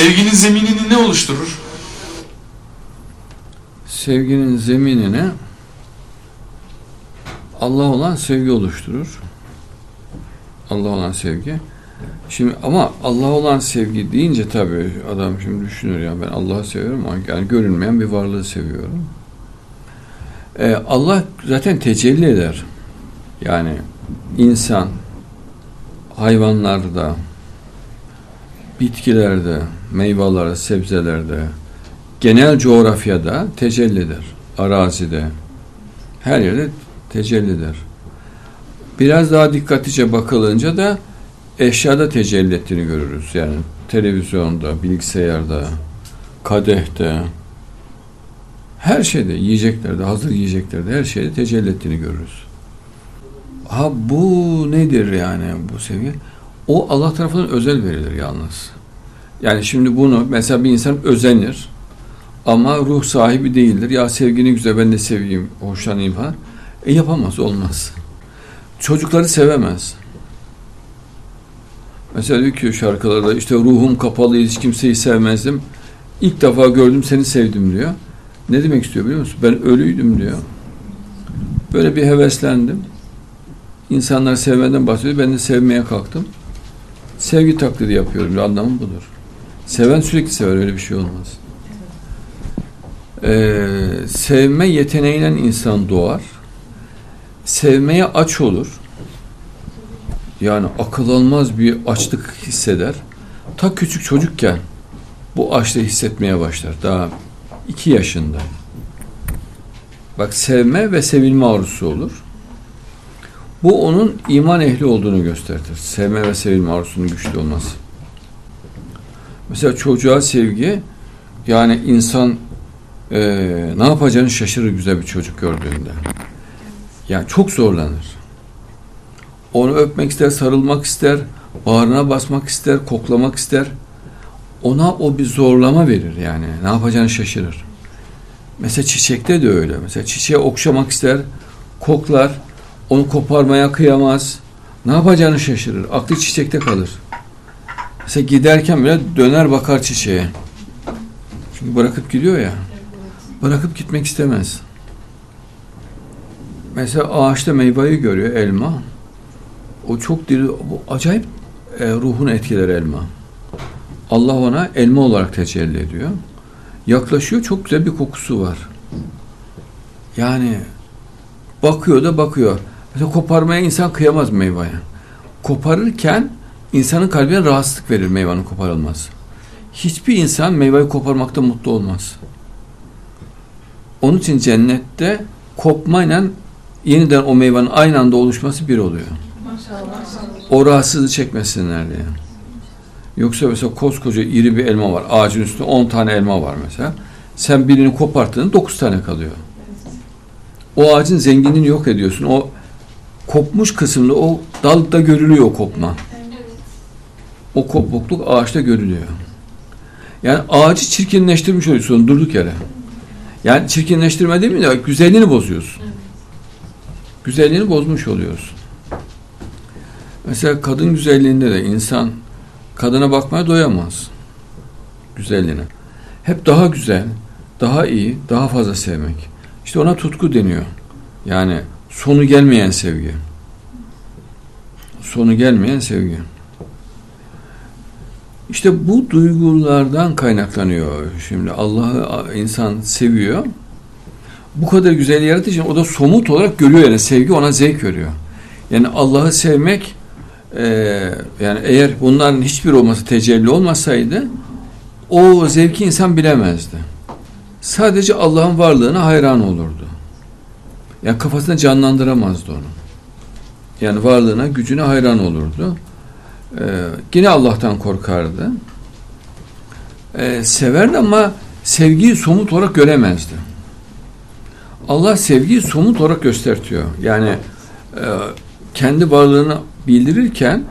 Sevginin zeminini ne oluşturur? Sevginin zeminine Allah olan sevgi oluşturur. Allah olan sevgi. Şimdi ama Allah olan sevgi deyince tabii adam şimdi düşünür ya ben Allah'ı seviyorum ama yani görünmeyen bir varlığı seviyorum. Ee, Allah zaten tecelli eder. Yani insan, hayvanlarda, bitkilerde, meyvelerde, sebzelerde, genel coğrafyada tecelli eder. Arazide, her yerde tecelli eder. Biraz daha dikkatlice bakılınca da eşyada tecelli ettiğini görürüz. Yani televizyonda, bilgisayarda, kadehte, her şeyde, yiyeceklerde, hazır yiyeceklerde, her şeyde tecelli ettiğini görürüz. Ha bu nedir yani bu seviye? O Allah tarafından özel verilir yalnız. Yani şimdi bunu mesela bir insan özenir ama ruh sahibi değildir. Ya sevgini güzel ben de seveyim, hoşlanayım falan. E yapamaz, olmaz. Çocukları sevemez. Mesela diyor ki şarkılarda işte ruhum kapalı hiç kimseyi sevmezdim. İlk defa gördüm seni sevdim diyor. Ne demek istiyor biliyor musun? Ben ölüydüm diyor. Böyle bir heveslendim. İnsanlar sevmeden bahsediyor. Ben de sevmeye kalktım. Sevgi taklidi yapıyorum. Anlamı budur. Seven sürekli sever. Öyle bir şey olmaz. Ee, sevme yeteneğiyle insan doğar. Sevmeye aç olur. Yani akıl almaz bir açlık hisseder. Ta küçük çocukken bu açlığı hissetmeye başlar. Daha iki yaşında. Bak sevme ve sevilme arzusu olur. Bu onun iman ehli olduğunu gösterir. Sevme ve sevilme arzusunun güçlü olması. Mesela çocuğa sevgi yani insan e, ne yapacağını şaşırır güzel bir çocuk gördüğünde. Yani çok zorlanır. Onu öpmek ister, sarılmak ister, bağrına basmak ister, koklamak ister. Ona o bir zorlama verir yani. Ne yapacağını şaşırır. Mesela çiçekte de öyle. Mesela çiçeği okşamak ister, koklar, onu koparmaya kıyamaz. Ne yapacağını şaşırır. Aklı çiçekte kalır. Mesela giderken bile döner bakar çiçeğe. Çünkü bırakıp gidiyor ya. Bırakıp gitmek istemez. Mesela ağaçta meyveyi görüyor elma. O çok diri, bu acayip e, ruhunu etkiler elma. Allah ona elma olarak tecelli ediyor. Yaklaşıyor çok güzel bir kokusu var. Yani bakıyor da bakıyor. Mesela koparmaya insan kıyamaz meyveye. Koparırken insanın kalbine rahatsızlık verir meyvanın koparılması. Hiçbir insan meyveyi koparmakta mutlu olmaz. Onun için cennette kopmayla yeniden o meyvanın aynı anda oluşması bir oluyor. O rahatsızlığı çekmesinler diye. Yoksa mesela koskoca iri bir elma var. Ağacın üstünde 10 tane elma var mesela. Sen birini koparttığında 9 tane kalıyor. O ağacın zenginliğini yok ediyorsun. O kopmuş kısımda o dalda görülüyor o kopma. O kopukluk ağaçta görülüyor. Yani ağacı çirkinleştirmiş oluyorsun durduk yere. Yani çirkinleştirme değil mi de güzelliğini bozuyorsun. Güzelliğini bozmuş oluyorsun. Mesela kadın güzelliğinde de insan kadına bakmaya doyamaz. Güzelliğine. Hep daha güzel, daha iyi, daha fazla sevmek. İşte ona tutku deniyor. Yani sonu gelmeyen sevgi. Sonu gelmeyen sevgi. İşte bu duygulardan kaynaklanıyor. Şimdi Allah'ı insan seviyor. Bu kadar güzel yarattığı için o da somut olarak görüyor yani sevgi ona zevk veriyor. Yani Allah'ı sevmek e, yani eğer bunların hiçbir olması tecelli olmasaydı o zevki insan bilemezdi. Sadece Allah'ın varlığına hayran olurdu. Yani kafasında canlandıramazdı onu. Yani varlığına, gücüne hayran olurdu. Ee, yine Allah'tan korkardı. Ee, severdi ama sevgiyi somut olarak göremezdi. Allah sevgiyi somut olarak göstertiyor. Yani e, kendi varlığını bildirirken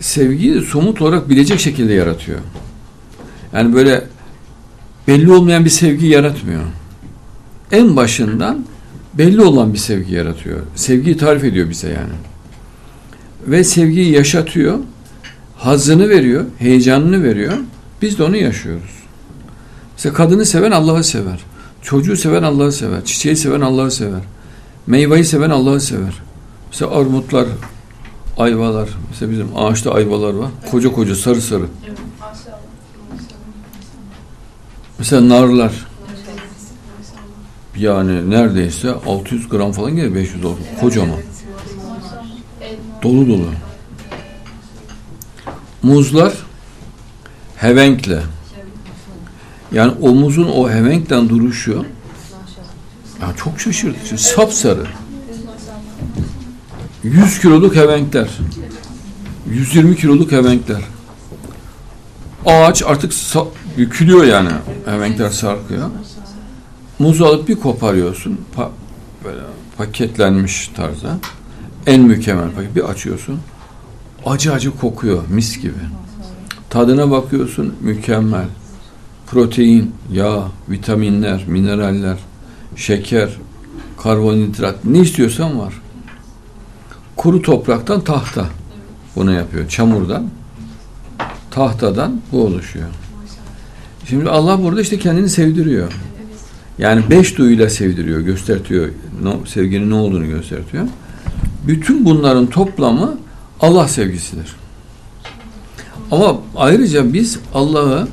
sevgiyi somut olarak bilecek şekilde yaratıyor. Yani böyle belli olmayan bir sevgi yaratmıyor. En başından belli olan bir sevgi yaratıyor. Sevgiyi tarif ediyor bize yani. Ve sevgiyi yaşatıyor. Hazını veriyor, heyecanını veriyor. Biz de onu yaşıyoruz. Mesela kadını seven Allah'ı sever. Çocuğu seven Allah'ı sever. Çiçeği seven Allah'ı sever. Meyveyi seven Allah'ı sever. Mesela armutlar, ayvalar. Mesela bizim ağaçta ayvalar var. Koca koca sarı sarı. Mesela narlar. Yani neredeyse 600 gram falan gelir 500 olur. Kocaman. Dolu dolu. Muzlar hevenkle. Yani o muzun o hevenkten duruşu ya çok şaşırtıcı. Sapsarı. 100 kiloluk hevenkler. 120 kiloluk hevenkler. Ağaç artık bükülüyor yani. Hevenkler sarkıyor. Muzu alıp bir koparıyorsun. Pa böyle paketlenmiş tarzda. En mükemmel paket. Bir açıyorsun. Acı acı kokuyor. Mis gibi. Tadına bakıyorsun. Mükemmel. Protein, yağ, vitaminler, mineraller, şeker, karbonhidrat ne istiyorsan var. Kuru topraktan tahta bunu yapıyor. Çamurdan, tahtadan bu oluşuyor. Şimdi Allah burada işte kendini sevdiriyor. Yani beş duyuyla sevdiriyor, göstertiyor. Sevginin ne olduğunu göstertiyor. Bütün bunların toplamı Allah sevgisidir. Ama ayrıca biz Allah'ı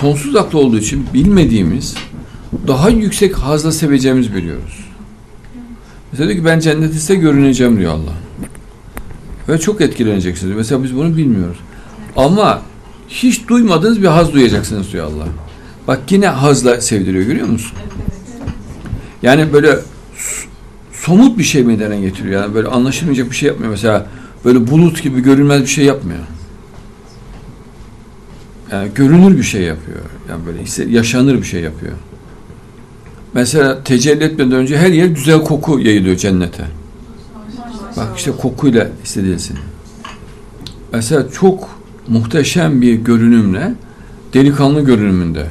sonsuz aklı olduğu için bilmediğimiz daha yüksek hazla seveceğimiz biliyoruz. Mesela diyor ki ben cennette size görüneceğim diyor Allah. Ve çok etkileneceksiniz. Mesela biz bunu bilmiyoruz. Ama hiç duymadığınız bir haz duyacaksınız diyor Allah. Bak yine hazla sevdiriyor görüyor musun? Yani böyle somut bir şey meydana getiriyor. Yani böyle anlaşılmayacak bir şey yapmıyor. Mesela böyle bulut gibi görünmez bir şey yapmıyor. Yani görünür bir şey yapıyor. Yani böyle yaşanır bir şey yapıyor. Mesela tecelli etmeden önce her yer güzel koku yayılıyor cennete. Bak işte kokuyla hissedilsin. Mesela çok muhteşem bir görünümle delikanlı görünümünde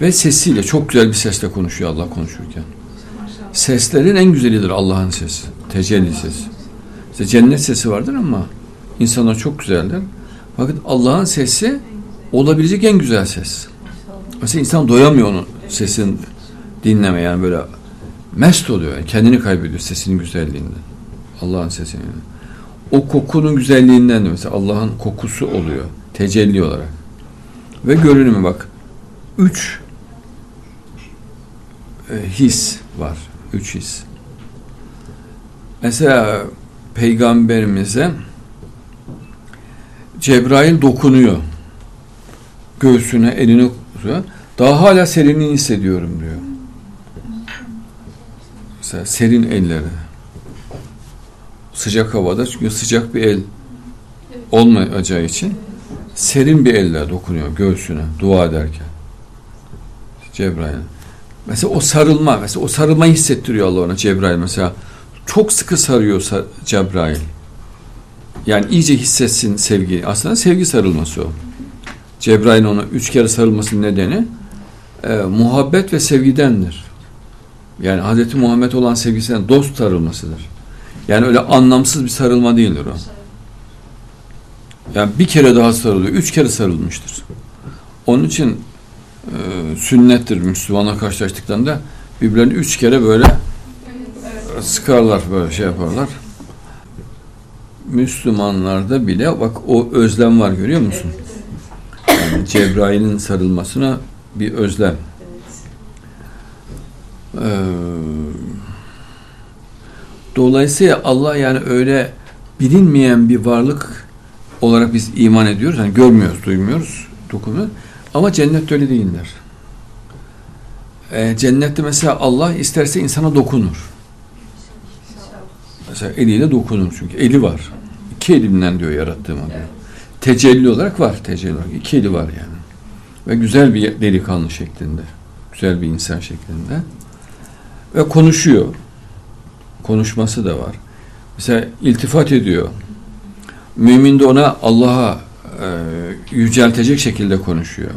ve sesiyle çok güzel bir sesle konuşuyor Allah konuşurken. Seslerin en güzelidir Allah'ın sesi. Tecelli sesi. İşte cennet sesi vardır ama insana çok güzeldir. Fakat Allah'ın sesi olabilecek en güzel ses. Mesela insan doyamıyor onun sesin dinleme yani böyle mest oluyor. Yani kendini kaybediyor sesinin güzelliğinden. Allah'ın sesini. O kokunun güzelliğinden de mesela Allah'ın kokusu oluyor. Tecelli olarak. Ve görünümü bak. Üç e, his var. Üç his. Mesela peygamberimize Cebrail dokunuyor. Göğsüne, elini tutuyor. Daha hala serinliğini hissediyorum diyor. Mesela serin elleri. Sıcak havada çünkü sıcak bir el olmayacağı için serin bir elle dokunuyor göğsüne dua ederken. Cebrail. Mesela o sarılma, mesela o sarılmayı hissettiriyor Allah ona Cebrail mesela. Çok sıkı sarıyor Cebrail. Yani iyice hissetsin sevgi. Aslında sevgi sarılması o. Cebrail ona üç kere sarılmasının nedeni e, muhabbet ve sevgidendir. Yani Hz. Muhammed olan sevgisinden dost sarılmasıdır. Yani öyle anlamsız bir sarılma değildir o. Yani bir kere daha sarılıyor. Üç kere sarılmıştır. Onun için e, sünnettir Müslümana karşılaştıklarında birbirlerini üç kere böyle sıkarlar böyle şey yaparlar. Müslümanlarda bile bak o özlem var görüyor musun? Yani Cebrail'in sarılmasına bir özlem. Ee, dolayısıyla Allah yani öyle bilinmeyen bir varlık olarak biz iman ediyoruz. Yani görmüyoruz, duymuyoruz, dokunmuyoruz. Ama cennette öyle değiller. Ee, cennette mesela Allah isterse insana dokunur. Mesela eliyle dokunur çünkü eli var. İki elimden diyor yarattığıma diyor. Tecelli olarak var tecelli olarak. İki eli var yani. Ve güzel bir delikanlı şeklinde. Güzel bir insan şeklinde. Ve konuşuyor. Konuşması da var. Mesela iltifat ediyor. Mümin de ona Allah'a e, yüceltecek şekilde konuşuyor.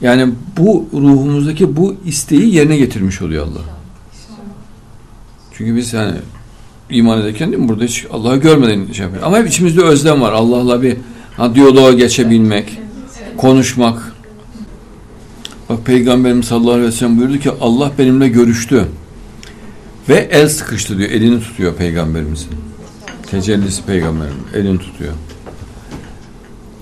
Yani bu ruhumuzdaki bu isteği yerine getirmiş oluyor Allah. Çünkü biz yani iman ederken değil mi? burada hiç Allah'ı görmeden şey yapıyor. Ama hep içimizde özlem var. Allah'la bir ha, diyaloğa geçebilmek, konuşmak. Bak Peygamberimiz sallallahu aleyhi ve sellem buyurdu ki Allah benimle görüştü. Ve el sıkıştı diyor. Elini tutuyor Peygamberimizin. Tecellisi Peygamberim. Elini tutuyor.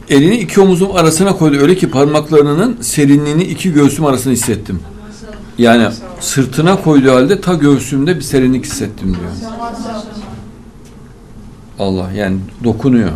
Elini iki omuzum arasına koydu. Öyle ki parmaklarının serinliğini iki göğsüm arasına hissettim. Yani sırtına koyduğu halde ta göğsümde bir serinlik hissettim diyor. Allah yani dokunuyor.